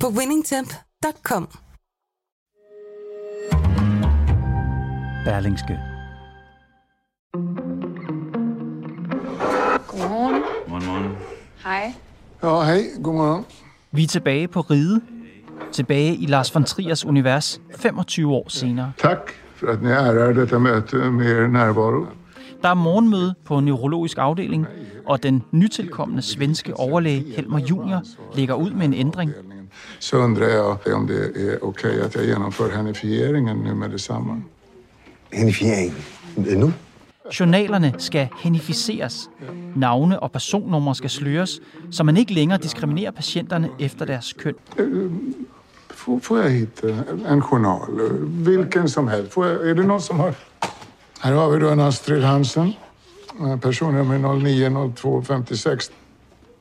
på winningtemp.com. Berlingske. Godmorgen. Morgen, morgen. Hej. Ja, hej. Godmorgen. Vi er tilbage på ride. Tilbage i Lars von Triers univers 25 år senere. Tack för att ni ärar detta möte med er närvaro. Der er morgenmøde på neurologisk afdeling, og den nytilkommende svenske overlæge Helmer Junior lægger ud med en ændring. Så undrar jag om det är okej att jag genomför henifieringen nu med detsamma. Henifiering. Nu? Journalerne skal henificeres. Navne og personnumre skal sløres, så man ikke længere diskriminerer patienterne efter deres køn. Får, får jag hit eh, en journal? eh, Vilken som helst. Får jag, är det någon som har... Här har vi då en Astrid Hansen. eh, Personnummer 090256.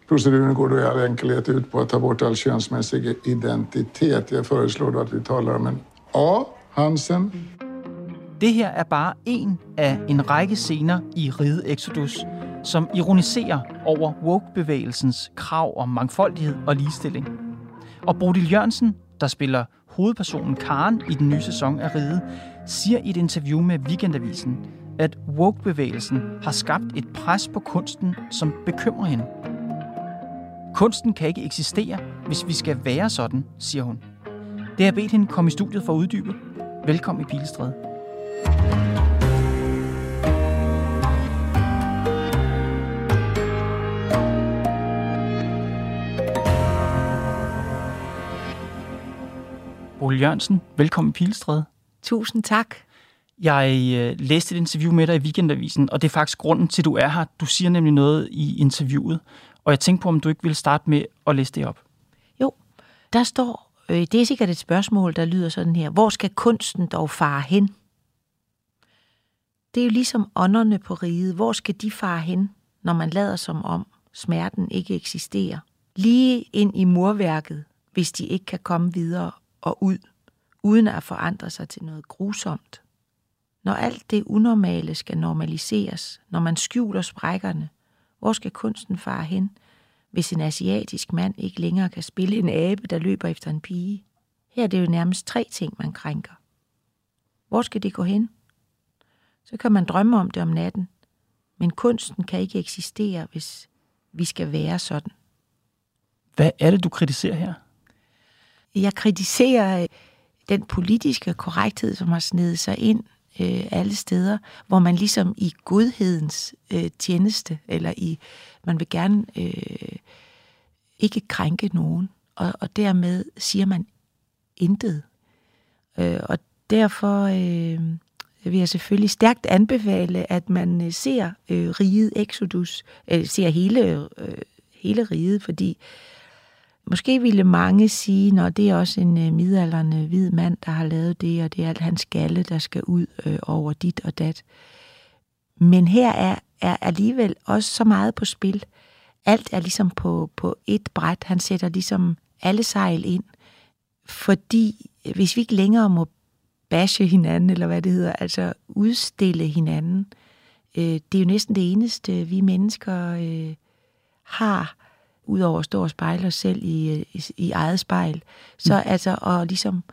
Proceduren går då i all enkelhet ut på att ta bort all könsmässig identitet. Jag föreslår då att vi talar om en A. Hansen. Det her er bare en af en række scener i Ride Exodus, som ironiserer over woke-bevægelsens krav om mangfoldighed og ligestilling. Og Bodil Jørgensen, der spiller hovedpersonen Karen i den nye sæson af Ride, siger i et interview med Weekendavisen, at woke-bevægelsen har skabt et pres på kunsten, som bekymrer hende. Kunsten kan ikke eksistere, hvis vi skal være sådan, siger hun. Det har bedt hende komme i studiet for at uddybe. Velkommen i Pilestræde. Ole Jørgensen, velkommen i Pilestræde. Tusind tak. Jeg øh, læste et interview med dig i Weekendavisen, og det er faktisk grunden til, at du er her. Du siger nemlig noget i interviewet, og jeg tænkte på, om du ikke ville starte med at læse det op. Jo, der står, øh, det er sikkert et spørgsmål, der lyder sådan her. Hvor skal kunsten dog fare hen? Det er jo ligesom ånderne på riget. Hvor skal de fare hen, når man lader som om smerten ikke eksisterer? Lige ind i murværket, hvis de ikke kan komme videre og ud, uden at forandre sig til noget grusomt. Når alt det unormale skal normaliseres, når man skjuler sprækkerne, hvor skal kunsten fare hen, hvis en asiatisk mand ikke længere kan spille en abe, der løber efter en pige? Her er det jo nærmest tre ting, man krænker. Hvor skal det gå hen? Så kan man drømme om det om natten, men kunsten kan ikke eksistere, hvis vi skal være sådan. Hvad er det, du kritiserer her? Jeg kritiserer den politiske korrekthed, som har snedet sig ind øh, alle steder, hvor man ligesom i godhedens øh, tjeneste, eller i, man vil gerne øh, ikke krænke nogen, og, og dermed siger man intet. Øh, og derfor øh, vil jeg selvfølgelig stærkt anbefale, at man øh, ser øh, riget Exodus, øh, ser hele, øh, hele riget, fordi Måske ville mange sige, når det er også en øh, midalderne hvid mand, der har lavet det, og det er alt hans skalle, der skal ud øh, over dit og dat. Men her er, er alligevel også så meget på spil. Alt er ligesom på, på et bræt. Han sætter ligesom alle sejl ind. Fordi hvis vi ikke længere må bashe hinanden, eller hvad det hedder, altså udstille hinanden, øh, det er jo næsten det eneste, vi mennesker øh, har, udover at stå og spejle os selv i, i, i eget spejl. Så mm. altså at ligesom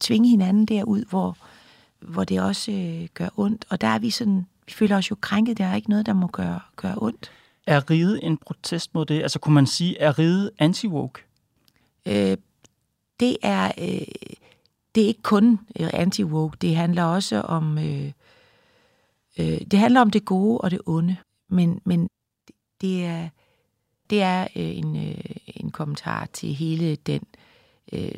tvinge hinanden derud, hvor, hvor det også øh, gør ondt. Og der er vi sådan, vi føler os jo krænket, der er ikke noget, der må gøre, gøre ondt. Er ride en protest mod det? Altså kunne man sige, er ride anti-woke? Øh, det er... Øh, det er ikke kun øh, anti-woke, det handler også om... Øh, øh, det handler om det gode og det onde, men, men det er det er øh, en, øh, en kommentar til hele den, øh,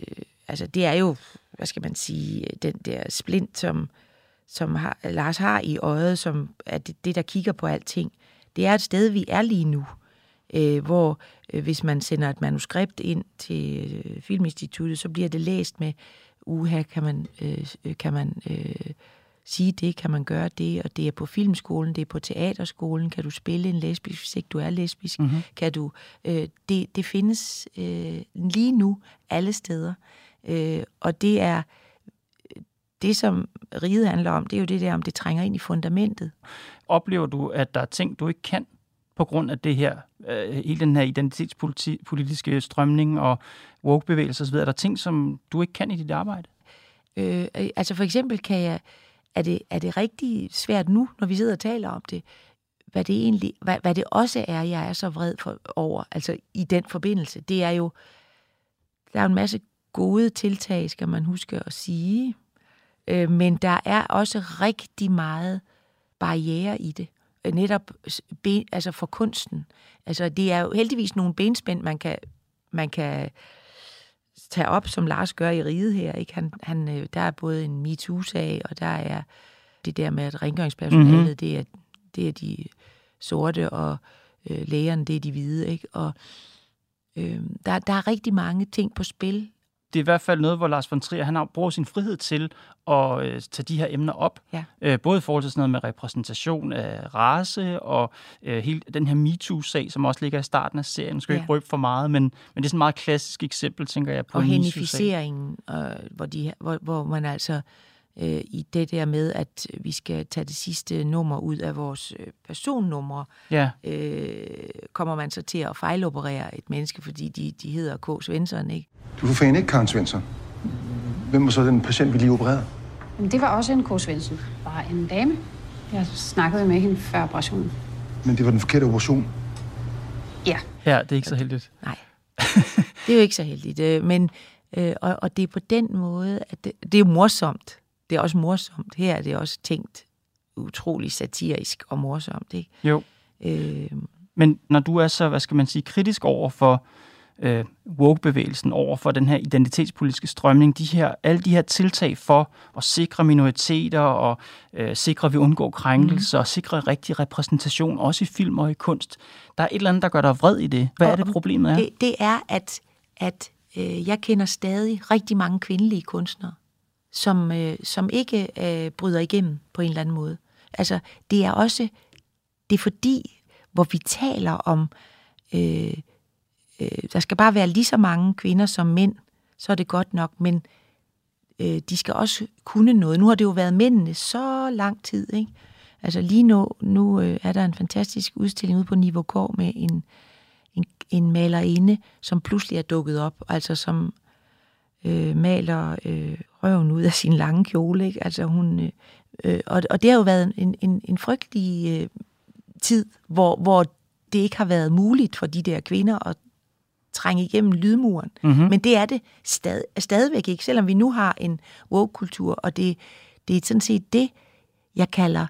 altså det er jo, hvad skal man sige, den der splint, som, som har, Lars har i øjet, som er det, det, der kigger på alting. Det er et sted, vi er lige nu. øh, hvor øh, hvis man sender et manuskript ind til øh, Filminstituttet, så bliver det læst med, uha, kan man, øh, kan man øh, sige det, kan man gøre det, og det er på filmskolen, det er på teaterskolen, kan du spille en lesbisk, hvis ikke du er lesbisk, mm-hmm. kan du, øh, det, det findes øh, lige nu alle steder, øh, og det er, det som riget handler om, det er jo det der, om det trænger ind i fundamentet. Oplever du, at der er ting, du ikke kan på grund af det her, øh, hele den her identitetspolitiske strømning og woke-bevægelse osv.? Er der ting, som du ikke kan i dit arbejde? Øh, altså for eksempel kan jeg, er det, er det rigtig svært nu, når vi sidder og taler om det, hvad det egentlig, hvad, hvad det også er, jeg er så vred for, over, altså i den forbindelse. Det er jo, der er en masse gode tiltag, skal man huske at sige, øh, men der er også rigtig meget barriere i det. Øh, netop ben, altså for kunsten. Altså det er jo heldigvis nogle benspænd, man kan, man kan tage op, som Lars gør i riget her. Ikke? Han, han, øh, der er både en MeToo-sag, og der er det der med, at rengøringspersonalet, mm-hmm. det, er, det er de sorte, og øh, lægerne, det er de hvide. Ikke? Og øh, der, der er rigtig mange ting på spil det er i hvert fald noget, hvor Lars von Trier, han brugt sin frihed til at øh, tage de her emner op. Ja. Øh, både i forhold til sådan noget med repræsentation af race og øh, hele den her MeToo-sag, som også ligger i starten af serien. Nu skal ja. ikke røbe for meget, men, men det er sådan et meget klassisk eksempel, tænker jeg, på Og henificeringen, øh, hvor, de, hvor, hvor man altså øh, i det der med, at vi skal tage det sidste nummer ud af vores øh, personnumre, ja. øh, kommer man så til at fejloperere et menneske, fordi de, de hedder K. Svensson, ikke? Du for ikke Karen Svensson. Hvem var så den patient, vi lige opererede? Det var også en K. Svensson. Bare en dame. Jeg snakkede med hende før operationen. Men det var den forkerte operation? Ja. Ja, det er ikke så heldigt. Nej, det er jo ikke så heldigt. Øh, men, øh, og, og det er på den måde, at det, det er morsomt. Det er også morsomt. Her er det også tænkt utrolig satirisk og morsomt. Ikke? Jo. Øh, Men når du er så, hvad skal man sige, kritisk over for øh, woke-bevægelsen over for den her identitetspolitiske strømning, de her, alle de her tiltag for at sikre minoriteter og øh, sikre, at vi undgår krænkelser mm. og sikre rigtig repræsentation, også i film og i kunst. Der er et eller andet, der gør dig vred i det. Hvad og er det, problemet er? Det, det er, at, at øh, jeg kender stadig rigtig mange kvindelige kunstnere, som, øh, som ikke øh, bryder igennem på en eller anden måde. Altså, det er også, det er fordi, hvor vi taler om øh, øh, der skal bare være lige så mange kvinder som mænd, så er det godt nok, men øh, de skal også kunne noget. Nu har det jo været mændene så lang tid, ikke? Altså lige nu, nu øh, er der en fantastisk udstilling ude på Niveau K med en, en, en malerinde, som pludselig er dukket op, altså som øh, maler øh, røven ud af sin lange kjole, ikke? Altså hun, øh, øh, og, og det har jo været en, en, en frygtelig øh, tid, hvor, hvor det ikke har været muligt for de der kvinder at trænge igennem lydmuren. Mm-hmm. Men det er det stad, stadigvæk ikke, selvom vi nu har en woke-kultur, og det, det er sådan set det, jeg kalder,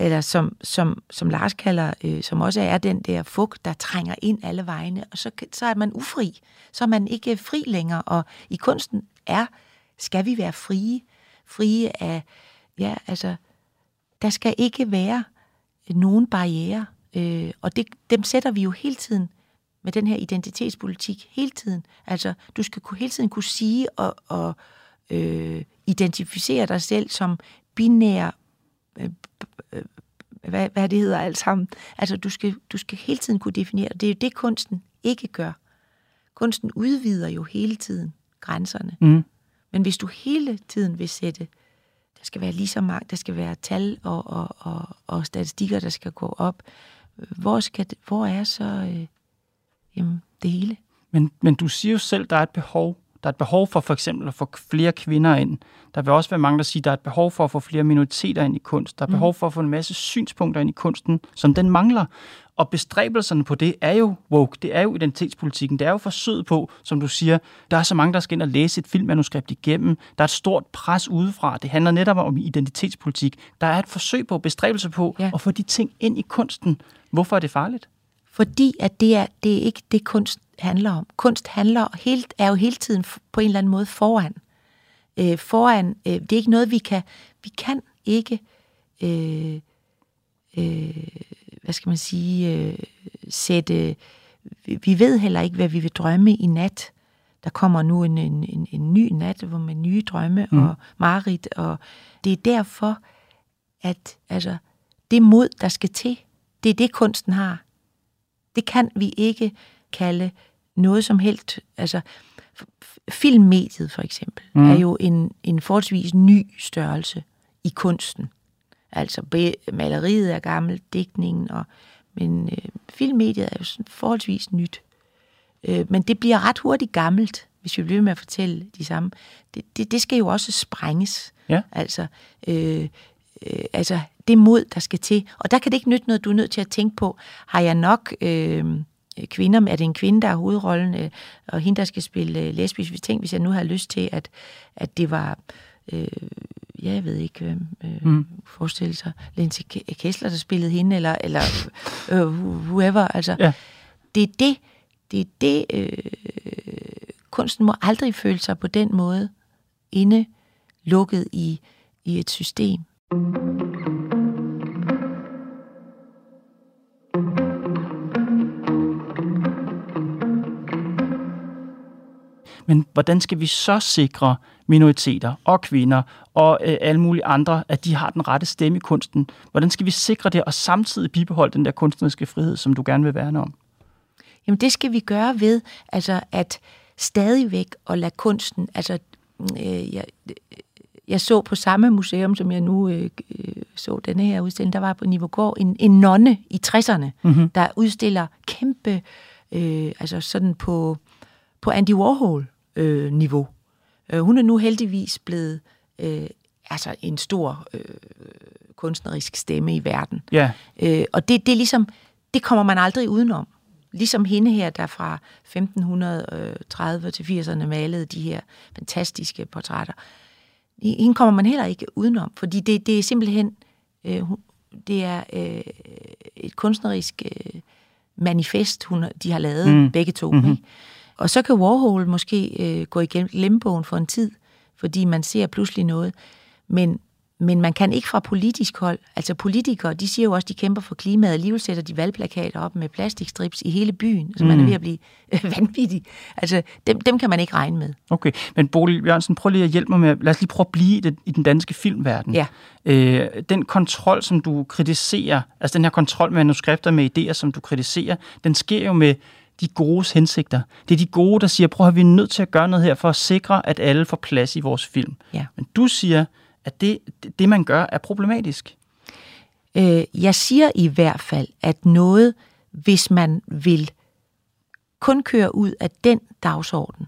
eller som, som, som Lars kalder, øh, som også er den der fugt, der trænger ind alle vegne, og så, så er man ufri. Så er man ikke fri længere, og i kunsten er, skal vi være frie, frie af, ja, altså, der skal ikke være nogen barriere, øh, og det, dem sætter vi jo hele tiden med den her identitetspolitik. Hele tiden. Altså, du skal kunne, hele tiden kunne sige og, og øh, identificere dig selv som binær, hvad, hvad det hedder alt sammen. Altså, du skal, du skal hele tiden kunne definere, det er jo det, kunsten ikke gør. Kunsten udvider jo hele tiden grænserne. Mm. Men hvis du hele tiden vil sætte, der skal være lige så mange, der skal være tal og, og, og, og statistikker, der skal gå op, hvor, skal hvor er så... Øh, jamen, det hele. Men, men du siger jo selv, der er et behov. Der er et behov for for eksempel at få flere kvinder ind. Der vil også være mange, der siger, der er et behov for at få flere minoriteter ind i kunst. Der er mm. behov for at få en masse synspunkter ind i kunsten, som den mangler. Og bestræbelserne på det er jo woke, det er jo identitetspolitikken, det er jo forsøget på, som du siger, der er så mange, der skal ind og læse et filmmanuskript igennem, der er et stort pres udefra, det handler netop om identitetspolitik. Der er et forsøg på, bestræbelse på ja. at få de ting ind i kunsten. Hvorfor er det farligt? Fordi at det er, det er ikke det, kunst handler om. Kunst handler helt, er jo hele tiden på en eller anden måde foran. Øh, foran, øh, det er ikke noget, vi kan, vi kan ikke, øh, øh, hvad skal man sige, øh, sætte vi, ved heller ikke, hvad vi vil drømme i nat. Der kommer nu en, en, en, en ny nat hvor med nye drømme mm. og mareridt, og det er derfor, at altså, det mod, der skal til, det er det, kunsten har. Det kan vi ikke kalde noget som helst. Altså, filmmediet for eksempel mm. er jo en, en forholdsvis ny størrelse i kunsten. Altså maleriet er gammelt, digtningen, og, men øh, filmmediet er jo sådan forholdsvis nyt. Øh, men det bliver ret hurtigt gammelt, hvis vi bliver med at fortælle de samme. Det, det, det skal jo også sprænges. Ja. Altså, øh, øh, altså det mod, der skal til. Og der kan det ikke nytte noget, du er nødt til at tænke på, har jeg nok øh, kvinder, er det en kvinde, der er hovedrollen, øh, og hende, der skal spille øh, lesbisk? Hvis, tænk, hvis jeg nu har lyst til, at, at det var... Øh, ja, jeg ved ikke, hvem øh, mm. forestille sig, Lindsay Kessler, der spillede hende, eller, eller øh, whoever, altså, ja. det er det, det er det, øh, kunsten må aldrig føle sig på den måde inde lukket i, i et system. Men hvordan skal vi så sikre minoriteter og kvinder og øh, alle mulige andre, at de har den rette stemme i kunsten? Hvordan skal vi sikre det og samtidig bibeholde den der kunstneriske frihed, som du gerne vil værne om? Jamen det skal vi gøre ved altså at stadigvæk at lade kunsten, altså øh, jeg, jeg så på samme museum, som jeg nu øh, øh så denne her udstilling, der var på Nivågård en, en nonne i 60'erne, mm-hmm. der udstiller kæmpe, øh, altså sådan på, på Andy Warhol-niveau. Øh, øh, hun er nu heldigvis blevet øh, altså en stor øh, kunstnerisk stemme i verden. Ja. Øh, og det, det er ligesom, det kommer man aldrig udenom. Ligesom hende her, der fra 1530 til 80'erne malede de her fantastiske portrætter. Hende kommer man heller ikke udenom, fordi det, det er simpelthen øh, det er øh, et kunstnerisk øh, manifest, hun, de har lavet mm. begge to. Mm-hmm. Ikke? Og så kan Warhol måske øh, gå igennem lembogen for en tid, fordi man ser pludselig noget. Men men man kan ikke fra politisk hold, altså politikere, de siger jo også, at de kæmper for klimaet, alligevel sætter de valgplakater op med plastikstrips i hele byen, så man mm. er ved at blive øh, vanvittig. Altså, dem, dem kan man ikke regne med. Okay, men Bodil Jørgensen, prøv lige at hjælpe mig med, lad os lige prøve at blive i, det, i den danske filmverden. Ja. Øh, den kontrol, som du kritiserer, altså den her kontrol med manuskripter med idéer, som du kritiserer, den sker jo med de gode hensigter. Det er de gode, der siger, prøv at vi er nødt til at gøre noget her for at sikre, at alle får plads i vores film. Ja. Men du siger, at det, det, man gør, er problematisk? Øh, jeg siger i hvert fald, at noget, hvis man vil kun køre ud af den dagsorden,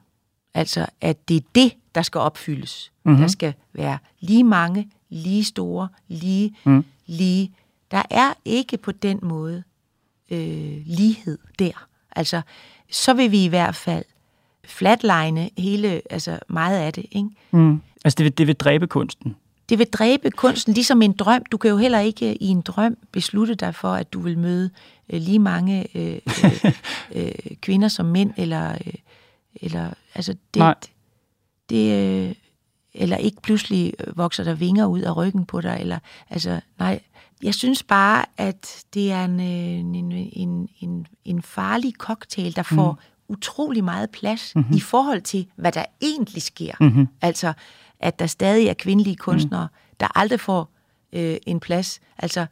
altså at det er det, der skal opfyldes. Mm-hmm. Der skal være lige mange, lige store, lige, mm. lige. Der er ikke på den måde øh, lighed der. Altså, så vil vi i hvert fald flatline hele, altså meget af det, ikke? Mm. Altså, det vil, det vil dræbe kunsten? Det vil dræbe kunsten ligesom en drøm. Du kan jo heller ikke i en drøm beslutte dig for, at du vil møde øh, lige mange øh, øh, øh, kvinder som mænd, eller, øh, eller altså det, Nej. det øh, eller ikke pludselig vokser der vinger ud af ryggen på dig, eller altså nej. Jeg synes bare, at det er en, øh, en, en, en, en farlig cocktail, der får mm. utrolig meget plads mm-hmm. i forhold til, hvad der egentlig sker. Mm-hmm. Altså, at der stadig er kvindelige kunstnere, mm. der aldrig får øh, en plads. Altså,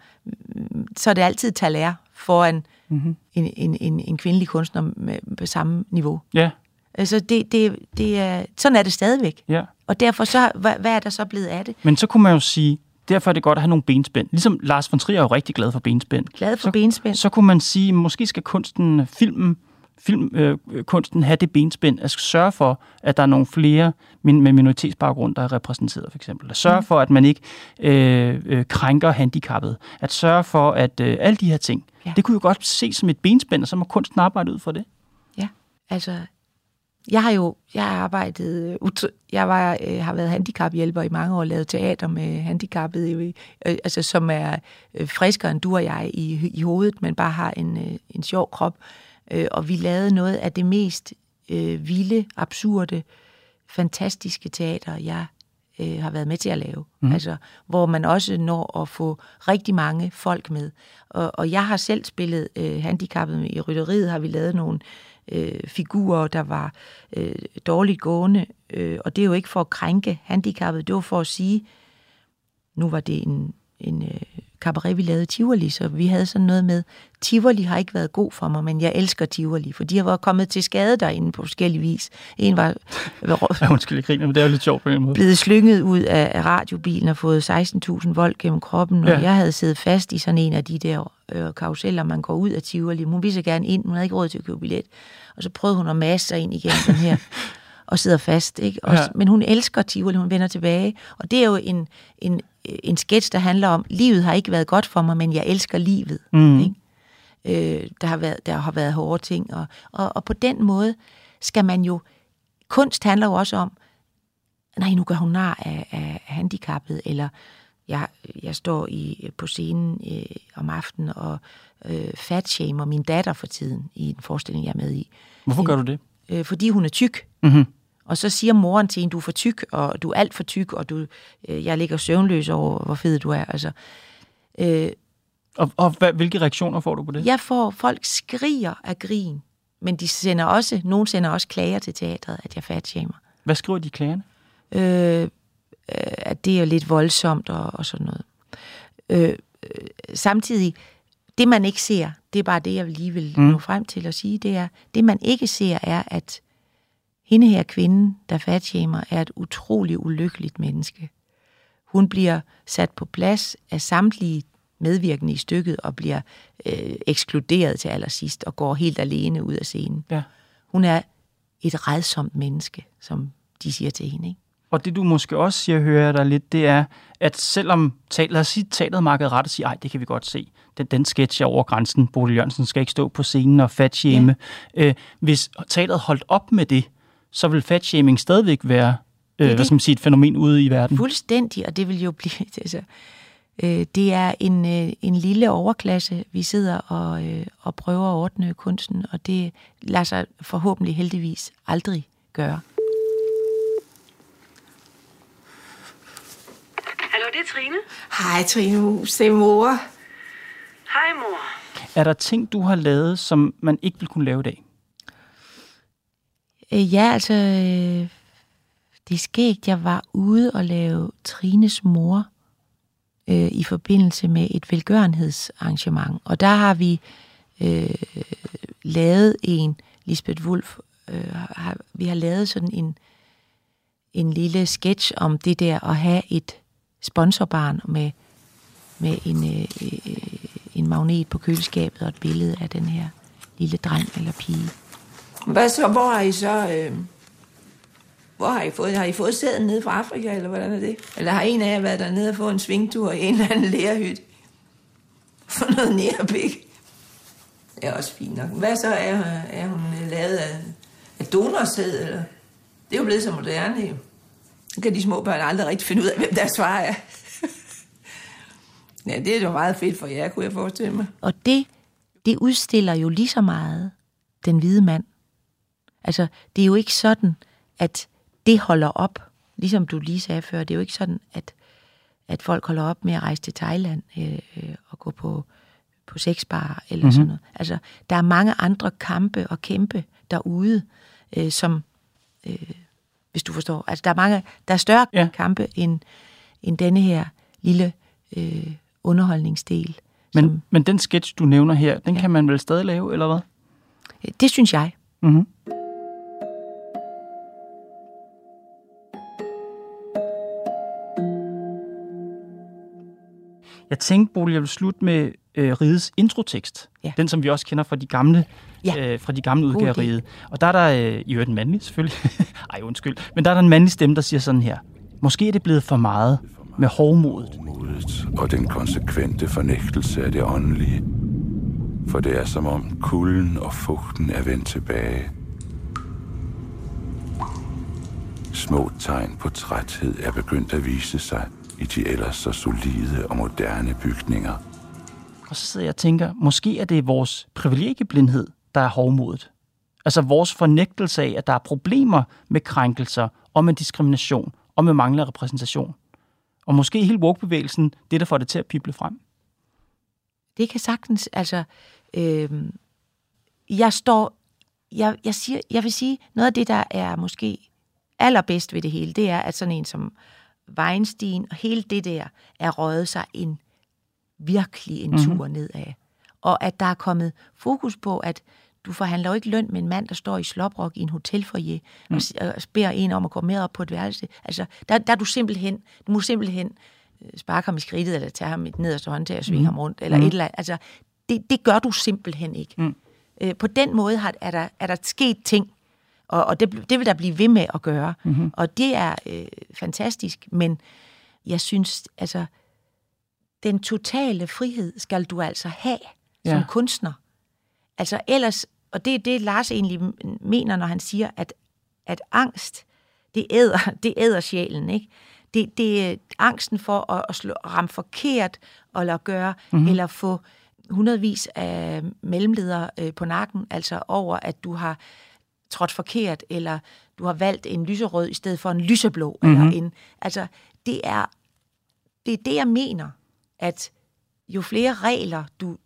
så er det altid taler foran mm-hmm. en, en, en, en kvindelig kunstner med, på samme niveau. Ja. Altså, det, det, det er, sådan er det stadigvæk. Ja. Og derfor, så, hvad, hvad er der så blevet af det? Men så kunne man jo sige, derfor er det godt at have nogle benspænd. Ligesom Lars von Trier er jo rigtig glad for benspænd. Glad for så, benspænd. Så kunne man sige, måske skal kunsten, filmen, filmkunsten øh, have det benspænd at sørge for, at der er nogle flere min, med minoritetsbaggrund, der er repræsenteret for eksempel. At sørge mm. for, at man ikke øh, øh, krænker handicappet. At sørge for, at øh, alle de her ting, ja. det kunne jo godt ses som et benspænd, og så må kunsten arbejde ud for det. Ja, altså jeg har jo jeg har arbejdet, jeg var, øh, har været handicaphjælper i mange år, lavet teater med handicappede, øh, altså som er øh, friskere end du og jeg i, i hovedet, men bare har en, øh, en sjov krop. Øh, og vi lavede noget af det mest øh, vilde, absurde, fantastiske teater, jeg øh, har været med til at lave. Mm. Altså, hvor man også når at få rigtig mange folk med. Og, og jeg har selv spillet øh, handicappet. I rytteriet har vi lavet nogle øh, Øh, figurer, der var øh, dårligt gående. Øh, og det er jo ikke for at krænke handicappet, det var for at sige, nu var det en, en øh, cabaret, vi lavede Tivoli, så vi havde sådan noget med, Tivoli har ikke været god for mig, men jeg elsker Tivoli, for de har været kommet til skade derinde på forskellige vis. En var Ja, undskyld, jeg griner, men det er jo lidt sjovt på en måde. blevet slynget ud af, radiobilen og fået 16.000 volt gennem kroppen, og ja. jeg havde siddet fast i sådan en af de der øh, karuseller, man går ud af Tivoli. Hun ville så gerne ind, hun havde ikke råd til at købe billet. Og så prøvede hun at masse sig ind igen den her, og sidder fast. Ikke? Og, Ja. Men hun elsker Tivoli, hun vender tilbage. Og det er jo en, en, en sketch, der handler om, livet har ikke været godt for mig, men jeg elsker livet. Mm. Ikke? Øh, der, har været, der har været hårde ting. Og, og, og på den måde skal man jo... Kunst handler jo også om, nej, nu gør hun nar af, af handicappet, eller jeg, jeg står i, på scenen øh, om aftenen og øh, fatshamer min datter for tiden i en forestilling, jeg er med i. Hvorfor gør du det? Øh, fordi hun er tyk. Mm-hmm. Og så siger moren til hende, du er for tyk, og du er alt for tyk, og du, øh, jeg ligger søvnløs over, hvor fed du er. Altså, øh, Og, og hvad, hvilke reaktioner får du på det? jeg får, folk skriger af grin, men de sender også, nogen sender også klager til teatret, at jeg fatshamer. Hvad skriver de klagerne? øh, øh, at det er lidt voldsomt og, og sådan noget. Øh, øh, samtidig, det man ikke ser, det er bare det, jeg lige vil mm. nå frem til at sige, det er, det man ikke ser er, at hende her kvinde, der fatshamer, er et utroligt ulykkeligt menneske. Hun bliver sat på plads af samtlige medvirkende i stykket og bliver øh, ekskluderet til allersidst og går helt alene ud af scenen. Ja. Hun er et redsomt menneske, som de siger til hende. Ikke? Og det du måske også siger, hører jeg dig lidt, det er, at selvom, lad os sige, teatermarkedet ret og sige, ej, det kan vi godt se, den, den sketch er over grænsen, Bodil Jørgensen skal ikke stå på scenen og fatshame. Ja. Øh, hvis teateret holdt op med det, så vil fatshaming stadigvæk være øh, det. hvad skal man sige, et fænomen ude i verden. Fuldstændig, og det vil jo blive... Altså, øh, det er en, øh, en lille overklasse, vi sidder og, øh, og prøver at ordne kunsten, og det lader sig forhåbentlig heldigvis aldrig gøre. Hallo, det er Trine. Hej Trine Mus, det er mor. Hej, mor. Er der ting, du har lavet, som man ikke vil kunne lave i dag? Øh, ja, altså... Øh, det er skægt, jeg var ude og lave Trines mor øh, i forbindelse med et velgørenhedsarrangement. Og der har vi øh, lavet en, Lisbeth Wulf, øh, har, vi har lavet sådan en, en lille sketch om det der at have et sponsorbarn med, med en, øh, øh, en magnet på køleskabet og et billede af den her lille dreng eller pige. Hvad så? Hvor har I så... Øh, hvor har I fået? Har I fået sæden nede fra Afrika, eller hvordan er det? Eller har en af jer været dernede og fået en svingtur i en eller anden lærerhyt? For noget nærbæk. Det er også fint nok. Hvad så? Er, er hun lavet af, af donorsæd, eller? Det er jo blevet så moderne, jo. Kan de små børn aldrig rigtig finde ud af, hvem deres far er. ja, det er jo meget fedt for jer, kunne jeg forestille mig. Og det, det udstiller jo lige så meget den hvide mand. Altså, det er jo ikke sådan, at det holder op. Ligesom du lige sagde før, det er jo ikke sådan, at, at folk holder op med at rejse til Thailand øh, øh, og gå på, på sexbar eller mm-hmm. sådan noget. Altså, der er mange andre kampe og kæmpe derude, øh, som, øh, hvis du forstår, altså der er, mange, der er større Ja. ja. kampe end, end denne her lille øh, underholdningsdel. Men, som, men den sketch, du nævner her, den ja. kan man vel stadig lave, eller hvad? det synes jeg. Mm-hmm. Jeg tænkte, Bodil, jeg vil slutte med øh, Rides introtekst. Ja. Den, som vi også kender fra de gamle, Ja. øh, fra de gamle udgaver af. Ride. Og der er der, øh, i øvrigt en mandlig selvfølgelig, ej undskyld, men der er der en mandlig stemme, der siger sådan her. Måske er det blevet for meget med hovmodet. modet og den konsekvente fornægtelse af det åndelige. For det er som om kulden og fugten er vendt tilbage. Små tegn på træthed er begyndt at vise sig i de ellers så solide og moderne bygninger. Og så sidder jeg og tænker, måske er det vores privilegieblindhed, der er hovmodet. Altså vores fornægtelse af, at der er problemer med krænkelser og med diskrimination og med manglende repræsentation. Og måske hele woke-bevægelsen, det der får det til at pible frem. Det kan sagtens, altså, øh, jeg står, jeg, jeg, siger, jeg vil sige, noget af det, der er måske allerbedst ved det hele, det er, at sådan en som Weinstein og hele det der er røget sig en virkelig en tur mm-hmm. nedad. Og at der er kommet fokus på, at du forhandler jo ikke løn med en mand, der står i sloprok i en hotelfoyer mm. og, og beder en om at gå med op på et værelse. Altså, der, der er du simpelthen, du må simpelthen øh, sparke ham i skridtet, eller tage ham i den nederste håndtag og svinge mm. ham rundt, eller mm. et eller andet. Altså, det, det gør du simpelthen ikke. Mm. Øh, på den måde har, er, der, er der sket ting, og, og det, det vil der blive ved med at gøre. Mm-hmm. Og det er øh, fantastisk, men jeg synes, altså, den totale frihed skal du altså have ja. som kunstner. Altså ellers, og det er det, Lars egentlig mener, når han siger, at, at angst, det æder, det æder sjælen, ikke? Det, det er angsten for at, at slå, ramme forkert, eller gøre, mm-hmm. eller få hundredvis af mellemledere øh, på nakken, altså over, at du har trådt forkert, eller du har valgt en lyserød i stedet for en lyseblå. Mm-hmm. Eller en, altså, det er, det er det, jeg mener, at jo flere regler du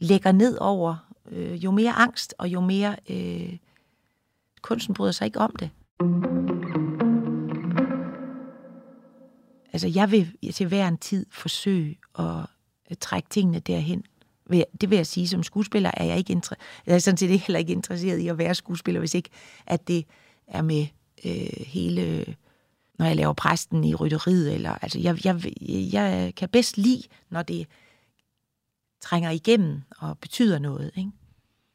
lægger ned over, øh, jo mere angst, og jo mere øh, kunsten bryder sig ikke om det. Altså, jeg vil til hver en tid forsøge at trække tingene derhen, det vil jeg sige, som skuespiller er jeg ikke interesseret. Jeg er sådan set heller ikke interesseret i at være skuespiller, hvis ikke at det er med øh, hele, når jeg laver præsten i rytteriet, eller altså jeg, jeg, jeg kan bedst lide, når det trænger igennem og betyder noget. Ikke?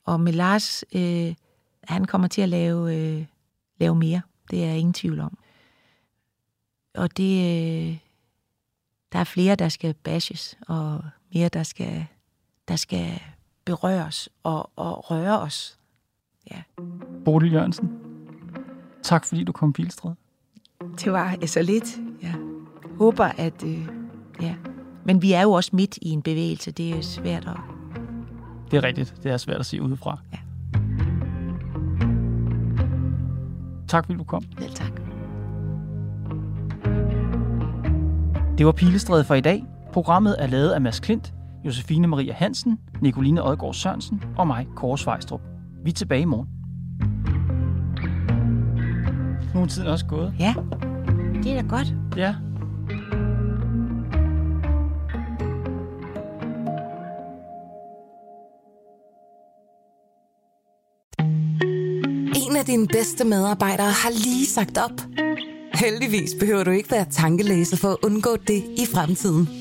Og med Lars, øh, han kommer til at lave, øh, lave mere. Det er jeg ingen tvivl om. Og det, øh, der er flere, der skal bashes, og mere, der skal der skal berøres og, og røre os. Ja. Bodil Jørgensen, tak fordi du kom Pilstred. Det var så lidt. Jeg håber, at... Øh, ja. Men vi er jo også midt i en bevægelse. Det er svært at... Det er rigtigt. Det er svært at se udefra. Ja. Tak fordi du kom. Vel tak. Det var Pilestræde for i dag. Programmet er lavet af Mads Klint Josefine Maria Hansen, Nicoline Odgaard Sørensen og mig, Kåre Svejstrup. Vi er tilbage i morgen. Nu er tiden også gået. Ja, det er da godt. Ja. En af dine bedste medarbejdere har lige sagt op. Heldigvis behøver du ikke være tankelæser for at undgå det i fremtiden.